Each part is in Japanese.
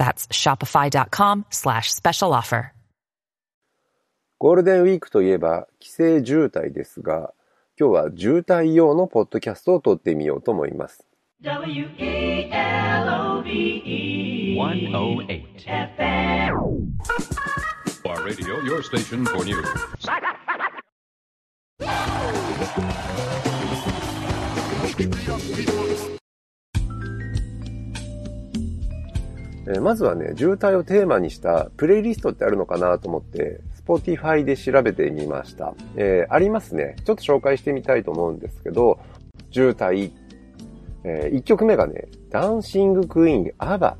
That's ゴールデンウィークといえば、帰省渋滞ですが、今日は渋滞用のポッドキャストを撮ってみようと思います。えーまずはね、渋滞をテーマにしたプレイリストってあるのかなと思って、Spotify で調べてみました。えーありますね。ちょっと紹介してみたいと思うんですけど、渋滞。え1曲目がね、ダンシングクイーン、アバ。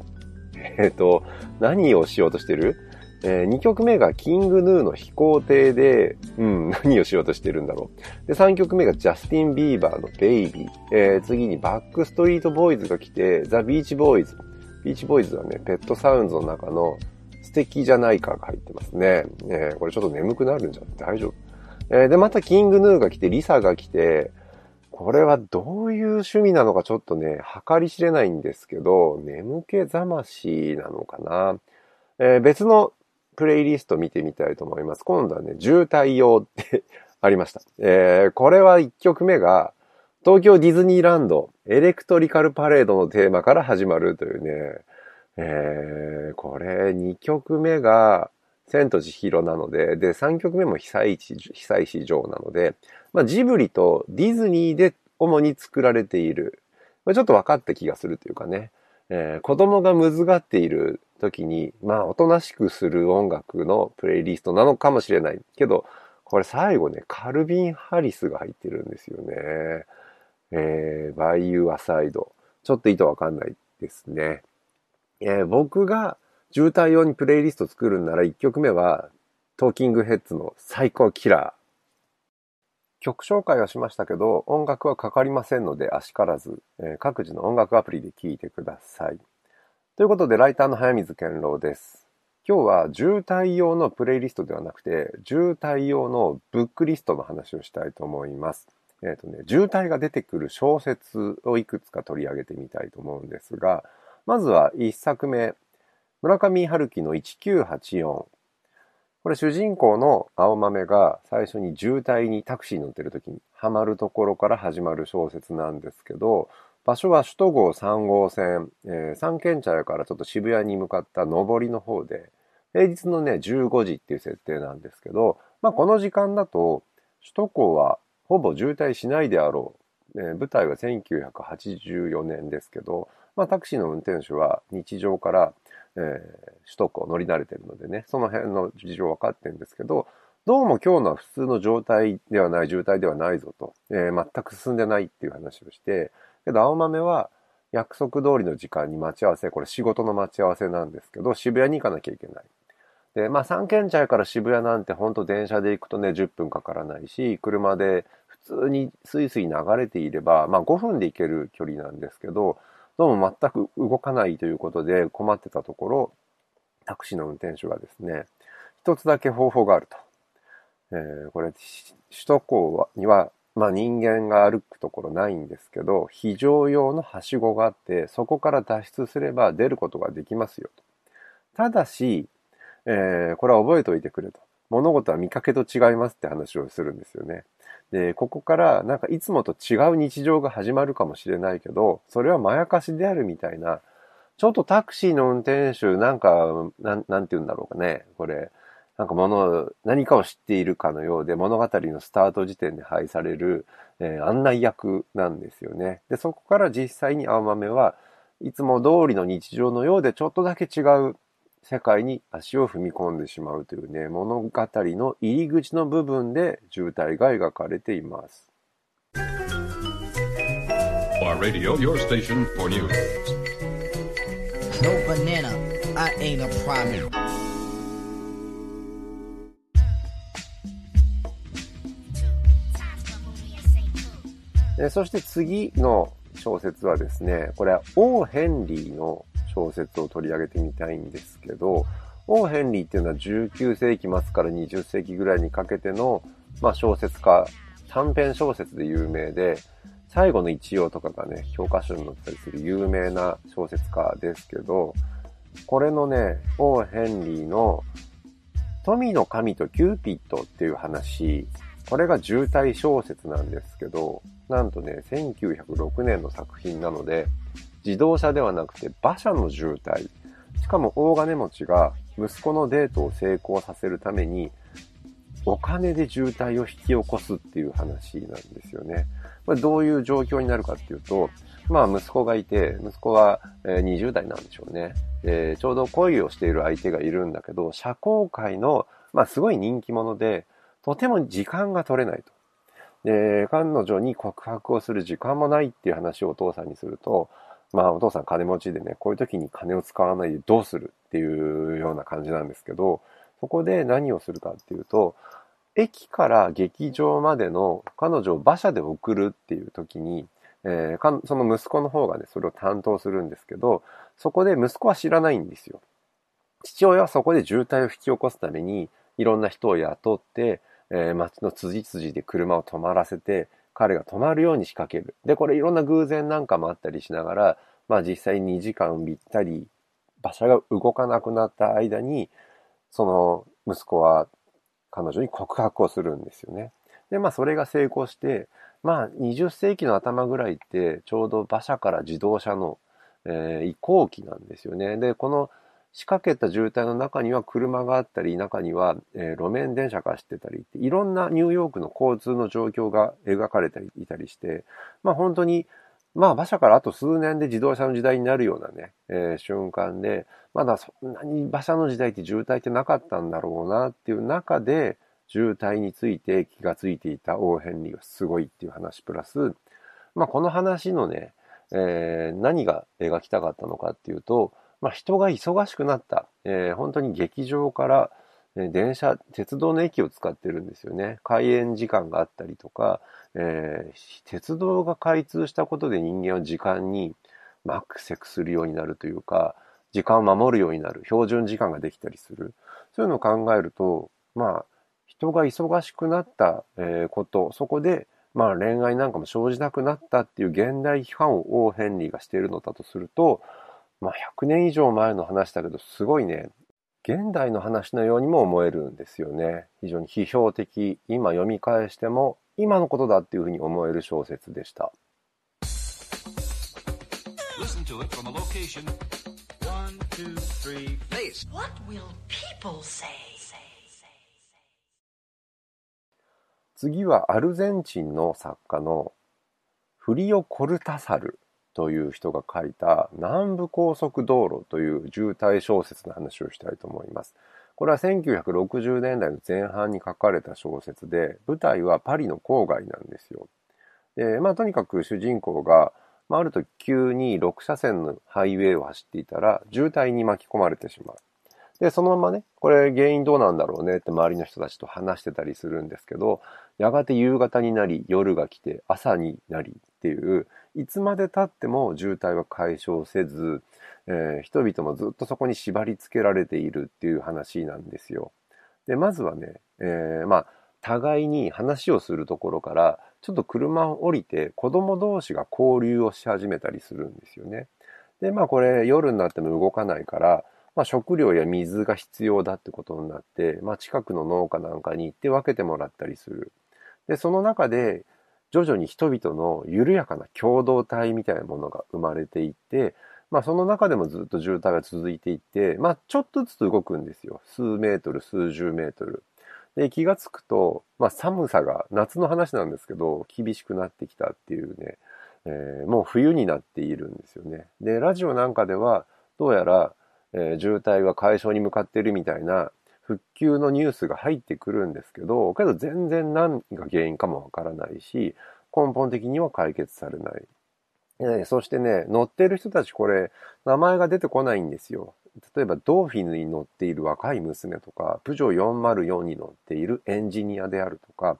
えっ、と、何をしようとしてる？え2曲目がキングヌーの飛行艇で、うん、何をしようとしてるんだろう。で、3曲目がジャスティン・ビーバーのベイビー。えー次にバックストリート・ボーイズが来て、ザ・ビーチ・ボーイズ。ビーチ・ボーイズはね、ペットサウンズの中の素敵じゃないかが入ってますね。えーこれちょっと眠くなるんじゃ大丈夫？えーで、またキングヌーが来て、リサが来て、これはどういう趣味なのかちょっとね、計り知れないんですけど、眠気覚ましなのかな？えー別のプレイリスト見てみたいと思います。今度はね、渋滞用って ありました。えーこれは1曲目が、東京ディズニーランドエレクトリカルパレードのテーマから始まるというね、えーこれ2曲目が千と千尋なので、で、3曲目も被災地、被災市城なので、まあ、ジブリとディズニーで主に作られている。まあちょっと分かった気がするというかね。えー子供がむずがっている時に、まあ、おとなしくする音楽のプレイリストなのかもしれない。けど、これ最後ね、カルビン・ハリスが入ってるんですよね。えー、バイユー・アサイド。ちょっと意図わかんないですね。えー僕が渋滞用にプレイリスト作るんなら1曲目は、トーキングヘッズの最高キラー。曲紹介はしましたけど、音楽はかかりませんので、あしからず、えー各自の音楽アプリで聴いてください。ということで、ライターの早水健郎です。今日は渋滞用のプレイリストではなくて、渋滞用のブックリストの話をしたいと思います。えっ、とね、渋滞が出てくる小説をいくつか取り上げてみたいと思うんですが、まずは一作目、村上春樹の1984。これ主人公の青豆が最初に渋滞にタクシーに乗ってる時にハマるところから始まる小説なんですけど、場所は首都号3号線、えー三軒茶屋からちょっと渋谷に向かった上りの方で、平日のね、15時っていう設定なんですけど、まあこの時間だと、首都高はほぼ渋滞しないであろう。えー舞台は1984年ですけど、まあタクシーの運転手は日常から、えー首都高乗り慣れてるのでね、その辺の事情分かってるんですけど、どうも今日のは普通の状態ではない、渋滞ではないぞと、えー全く進んでないっていう話をして、けど青豆は約束通りの時間に待ち合わせ、これ仕事の待ち合わせなんですけど、渋谷に行かなきゃいけない。で、まあ三軒茶屋から渋谷なんて本当電車で行くとね、10分かからないし、車で普通にスイスイ流れていれば、まあ5分で行ける距離なんですけど、どうも全く動かないということで困ってたところ、タクシーの運転手がですね、一つだけ方法があると。えーこれ、首都高には、まあ人間が歩くところないんですけど、非常用のはしごがあって、そこから脱出すれば出ることができますよと。ただし、えーこれは覚えておいてくれと。物事は見かけと違いますって話をするんですよね。で、ここからなんかいつもと違う日常が始まるかもしれないけど、それはまやかしであるみたいな、ちょっとタクシーの運転手、なんか、なん、なんて言うんだろうかね。これ、なんか物、何かを知っているかのようで物語のスタート時点で配される、えー案内役なんですよね。で、そこから実際に青豆はいつも通りの日常のようでちょっとだけ違う世界に足を踏み込んでしまうというね、物語の入り口の部分で渋滞が描かれています。そして次の小説はですね、これはオー・ヘンリーの小説を取り上げてみたいんですけど、オー・ヘンリーっていうのは19世紀末から20世紀ぐらいにかけての、まあ、小説家、短編小説で有名で、最後の一葉とかがね、教科書に載ったりする有名な小説家ですけど、これのね、オー・ヘンリーの富の神とキューピッドっていう話、これが渋滞小説なんですけど、なんとね、1906年の作品なので、自動車ではなくて馬車の渋滞。しかも大金持ちが息子のデートを成功させるために、お金で渋滞を引き起こすっていう話なんですよね。これどういう状況になるかっていうと、まあ息子がいて、息子は20代なんでしょうね。で、ちょうど恋をしている相手がいるんだけど、社交界の、まあすごい人気者で、とても時間が取れないと。で、彼女に告白をする時間もないっていう話をお父さんにすると、まあお父さん金持ちでね、こういう時に金を使わないでどうするっていうような感じなんですけど、そこで何をするかっていうと、駅から劇場までの彼女を馬車で送るっていう時に、えー、その息子の方がね、それを担当するんですけど、そこで息子は知らないんですよ。父親はそこで渋滞を引き起こすために、いろんな人を雇って、えー、街の辻々で車を止まらせて、彼が止まるように仕掛ける。で、これいろんな偶然なんかもあったりしながら、まあ実際2時間ぴったり馬車が動かなくなった間に、その息子は彼女に告白をするんですよね。で、まあそれが成功して、まあ20世紀の頭ぐらいってちょうど馬車から自動車の、えー、移行期なんですよね。で、この仕掛けた渋滞の中には車があったり、中には、えー、路面電車が走ってたり、いろんなニューヨークの交通の状況が描かれていたりして、まあ本当に、まあ馬車からあと数年で自動車の時代になるようなね、えー、瞬間で、まだそんなに馬車の時代って渋滞ってなかったんだろうなっていう中で、渋滞について気がついていたオーヘンリーがすごいっていう話プラス、まあこの話のね、えー、何が描きたかったのかっていうと、まあ、人が忙しくなった、えー、本当に劇場から、え電車、鉄道の駅を使ってるんですよね。開園時間があったりとか、えー、鉄道が開通したことで人間は時間にマックセクするようになるというか、時間を守るようになる。標準時間ができたりする。そういうのを考えると、まあ、人が忙しくなった、えこと、そこで、まあ恋愛なんかも生じなくなったっていう現代批判を・ヘンリーがしているのだとすると、まあ100年以上前の話だけど、すごいね、現代の話のようにも思えるんですよね。非常に批評的、今読み返しても、今のことだっていうふうに思える小説でした。次はアルゼンチンの作家のフリオ・コルタサルという人が書いた南部高速道路という渋滞小説の話をしたいと思います。これは1960年代の前半に書かれた小説で、舞台はパリの郊外なんですよ。で、まあとにかく主人公が、まあ、あると急に6車線のハイウェイを走っていたら渋滞に巻き込まれてしまう。で、そのままね、これ原因どうなんだろうねって周りの人たちと話してたりするんですけど、やがて夕方になり、夜が来て、朝になりっていう、いつまで経っても渋滞は解消せず、えー、人々もずっとそこに縛り付けられているっていう話なんですよ。で、まずはね、えー、まあ、互いに話をするところから、ちょっと車を降りて子供同士が交流をし始めたりするんですよね。で、まあこれ夜になっても動かないから、まあ、食料や水が必要だってことになって、まあ、近くの農家なんかに行って分けてもらったりする。で、その中で、徐々に人々の緩やかな共同体みたいなものが生まれていって、まあその中でもずっと渋滞が続いていって、まあちょっとずつ動くんですよ。数メートル、数十メートル。で、気がつくと、まあ寒さが、夏の話なんですけど、厳しくなってきたっていうね、えー、もう冬になっているんですよね。で、ラジオなんかでは、どうやら、えー、渋滞が解消に向かってるみたいな復旧のニュースが入ってくるんですけど、けど全然何が原因かもわからないし、根本的には解決されない。えそしてね、乗ってる人たちこれ、名前が出てこないんですよ。例えば、ドーフィンに乗っている若い娘とか、プジョー404に乗っているエンジニアであるとか、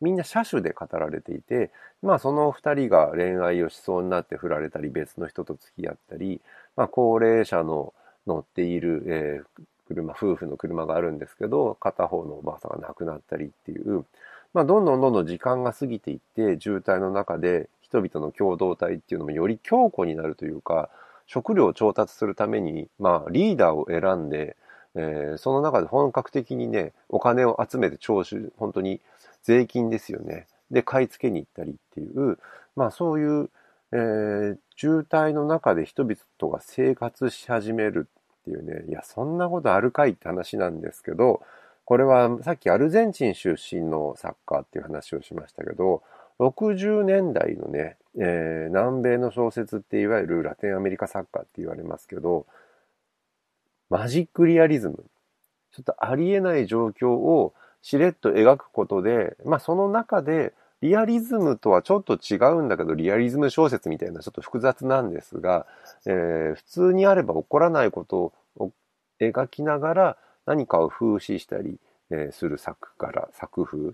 みんな車種で語られていて、まあその二人が恋愛をしそうになって振られたり、別の人と付き合ったり、まあ高齢者の乗っている、えー、車、夫婦の車があるんですけど、片方のおばあさんが亡くなったりっていう、まあどんどんどんどん時間が過ぎていって、渋滞の中で人々の共同体っていうのもより強固になるというか、食料を調達するために、まあリーダーを選んで、えー、その中で本格的にね、お金を集めて徴収、本当に税金ですよね。で、買い付けに行ったりっていう、まあそういう、えー、渋滞の中で人々が生活し始めるっていうね、いや、そんなことあるかいって話なんですけど、これはさっきアルゼンチン出身の作家っていう話をしましたけど、60年代のね、えー、南米の小説っていわゆるラテンアメリカ作家って言われますけど、マジックリアリズム。ちょっとありえない状況をしれっと描くことで、まあその中でリアリズムとはちょっと違うんだけど、リアリズム小説みたいなちょっと複雑なんですが、えー、普通にあれば起こらないことを描きながら何かを風刺したり、えー、する作から、作風っ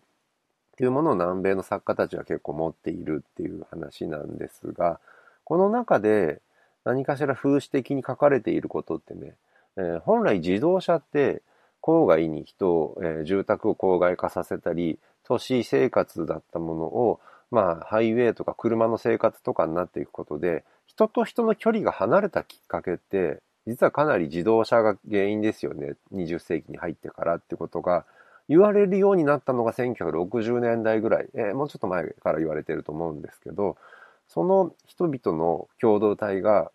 ていうものを南米の作家たちは結構持っているっていう話なんですが、この中で何かしら風刺的に書かれていることってね、えー、本来自動車って郊外に人を、えー、住宅を郊外化させたり、都市生活だったものを、まあ、ハイウェイとか車の生活とかになっていくことで、人と人の距離が離れたきっかけって、実はかなり自動車が原因ですよね。20世紀に入ってからってことが言われるようになったのが1960年代ぐらい、えー、もうちょっと前から言われてると思うんですけど、その人々の共同体が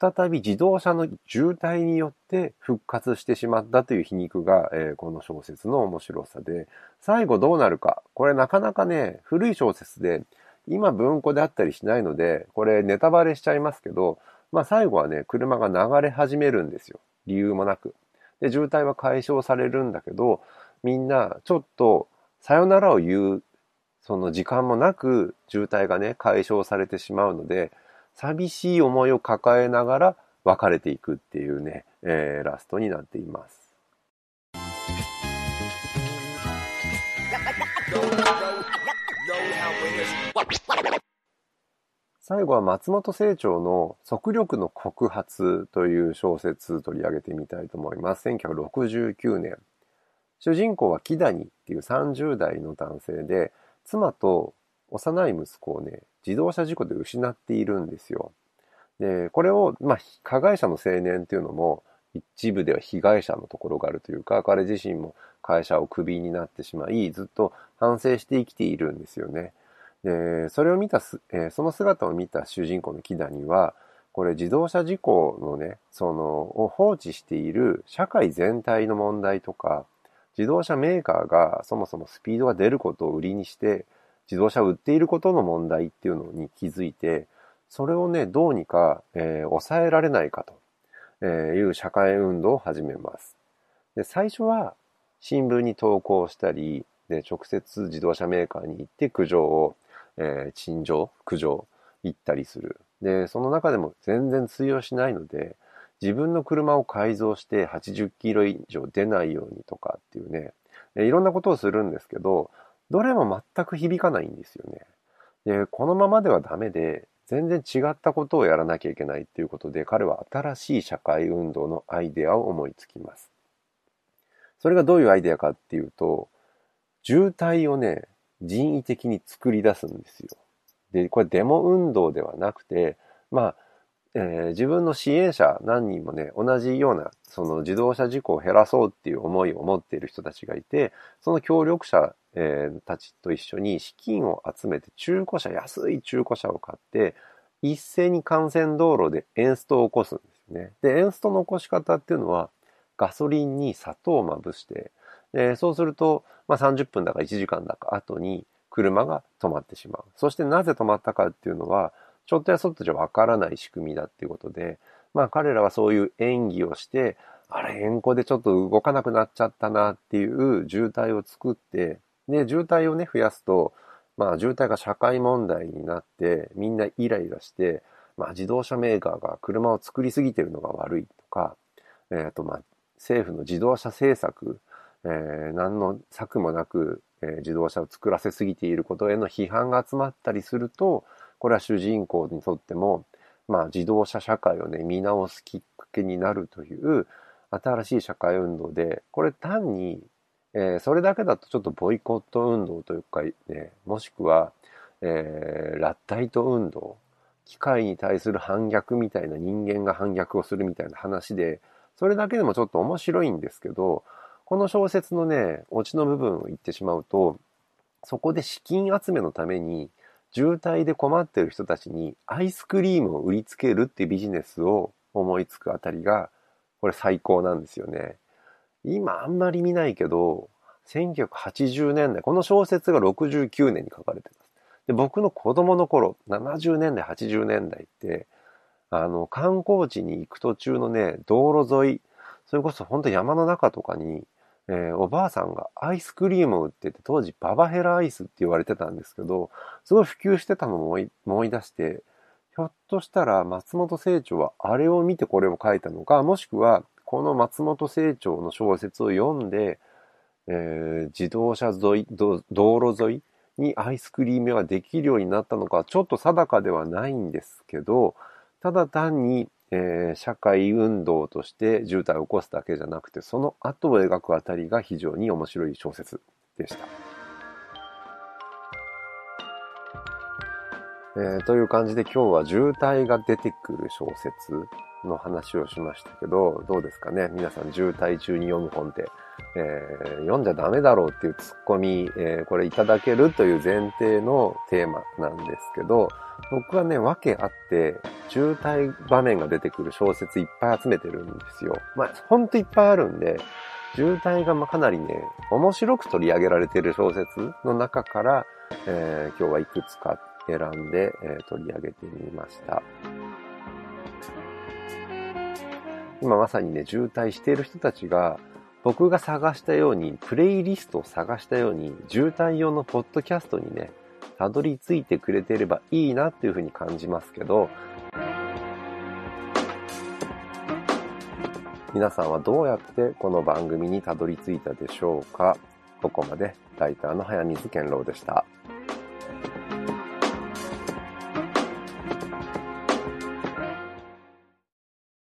再び自動車の渋滞によって復活してしまったという皮肉が、えー、この小説の面白さで、最後どうなるか。これなかなかね、古い小説で、今文庫であったりしないので、これネタバレしちゃいますけど、まあ最後はね、車が流れ始めるんですよ。理由もなく。で、渋滞は解消されるんだけど、みんなちょっとさよならを言う、その時間もなく渋滞がね、解消されてしまうので、寂しい思いを抱えながら別れていくっていうね、えー、ラストになっています。最後は松本清張の速力の告発という小説取り上げてみたいと思います。1969年。主人公は木谷っていう30代の男性で、妻と幼い息子をね、自動車事故で失っているんですよ。で、これを、まあ、加害者の青年っていうのも、一部では被害者のところがあるというか、彼自身も会社をクビになってしまい、ずっと反省して生きているんですよね。で、それを見たすえー、その姿を見た主人公の木谷は、これ自動車事故のね、その、を放置している社会全体の問題とか、自動車メーカーがそもそもスピードが出ることを売りにして、自動車を売っていることの問題っていうのに気づいて、それをね、どうにか、えー、抑えられないかという社会運動を始めます。で、最初は新聞に投稿したり、で、直接自動車メーカーに行って苦情を、えー、陳情、苦情行ったりする。で、その中でも全然通用しないので、自分の車を改造して80キロ以上出ないようにとかっていうね、いろんなことをするんですけど、どれも全く響かないんですよね。で、このままではダメで、全然違ったことをやらなきゃいけないっていうことで、彼は新しい社会運動のアイデアを思いつきます。それがどういうアイデアかっていうと、渋滞をね、人為的に作り出すんですよ。で、これデモ運動ではなくて、まあ、えー、自分の支援者何人もね、同じような、その自動車事故を減らそうっていう思いを持っている人たちがいて、その協力者、えー、たちと一緒に資金を集めて中古車、安い中古車を買って、一斉に幹線道路でエンストを起こすんですね。で、エンストの起こし方っていうのは、ガソリンに砂糖をまぶして、でそうすると、まあ、30分だか1時間だか後に車が止まってしまう。そしてなぜ止まったかっていうのは、ちょっとやそっとじゃわからない仕組みだっていうことで、まあ彼らはそういう演技をして、あれ、円弧でちょっと動かなくなっちゃったなっていう渋滞を作って、で、渋滞をね、増やすと、まあ渋滞が社会問題になって、みんなイライラして、まあ自動車メーカーが車を作りすぎてるのが悪いとか、えっ、ー、とまあ政府の自動車政策えー、何の策もなく、えー、自動車を作らせすぎていることへの批判が集まったりすると、これは主人公にとっても、まあ自動車社会をね、見直すきっかけになるという新しい社会運動で、これ単に、えー、それだけだとちょっとボイコット運動というか、ね、もしくは、えー、ラッタイト運動、機械に対する反逆みたいな人間が反逆をするみたいな話で、それだけでもちょっと面白いんですけど、この小説のね、オチの部分を言ってしまうと、そこで資金集めのために、渋滞で困ってる人たちにアイスクリームを売りつけるっていうビジネスを思いつくあたりが、これ最高なんですよね。今あんまり見ないけど、1980年代、この小説が69年に書かれてます。で僕の子供の頃、70年代、80年代って、あの、観光地に行く途中のね、道路沿い、それこそ本当山の中とかに、えー、おばあさんがアイスクリームを売ってて、当時ババヘラアイスって言われてたんですけど、すごい普及してたのを思い出して、ひょっとしたら松本清張はあれを見てこれを書いたのか、もしくはこの松本清張の小説を読んで、えー、自動車沿い道路沿いにアイスクリームができるようになったのか、ちょっと定かではないんですけど、ただ単に、えー、社会運動として渋滞を起こすだけじゃなくて、その後を描くあたりが非常に面白い小説でした。えー、という感じで今日は渋滞が出てくる小説の話をしましたけど、どうですかね？皆さん渋滞中に読む本って、えー、読んじゃダメだろうっていうツッコミ、えー、これいただけるという前提のテーマなんですけど、僕はね、わけあって、渋滞場面が出てくる小説いっぱい集めてるんですよ。まあ、ほんといっぱいあるんで、渋滞がかなりね、面白く取り上げられてる小説の中から、えー、今日はいくつか選んで、えー、取り上げてみました。今まさにね、渋滞している人たちが、僕が探したように、プレイリストを探したように、渋滞用のポッドキャストにね、たどり着いてくれてればいいなっていうふうに感じますけど、皆さんはどうやってこの番組にたどり着いたでしょうか？ここまでライターの早水健郎でした。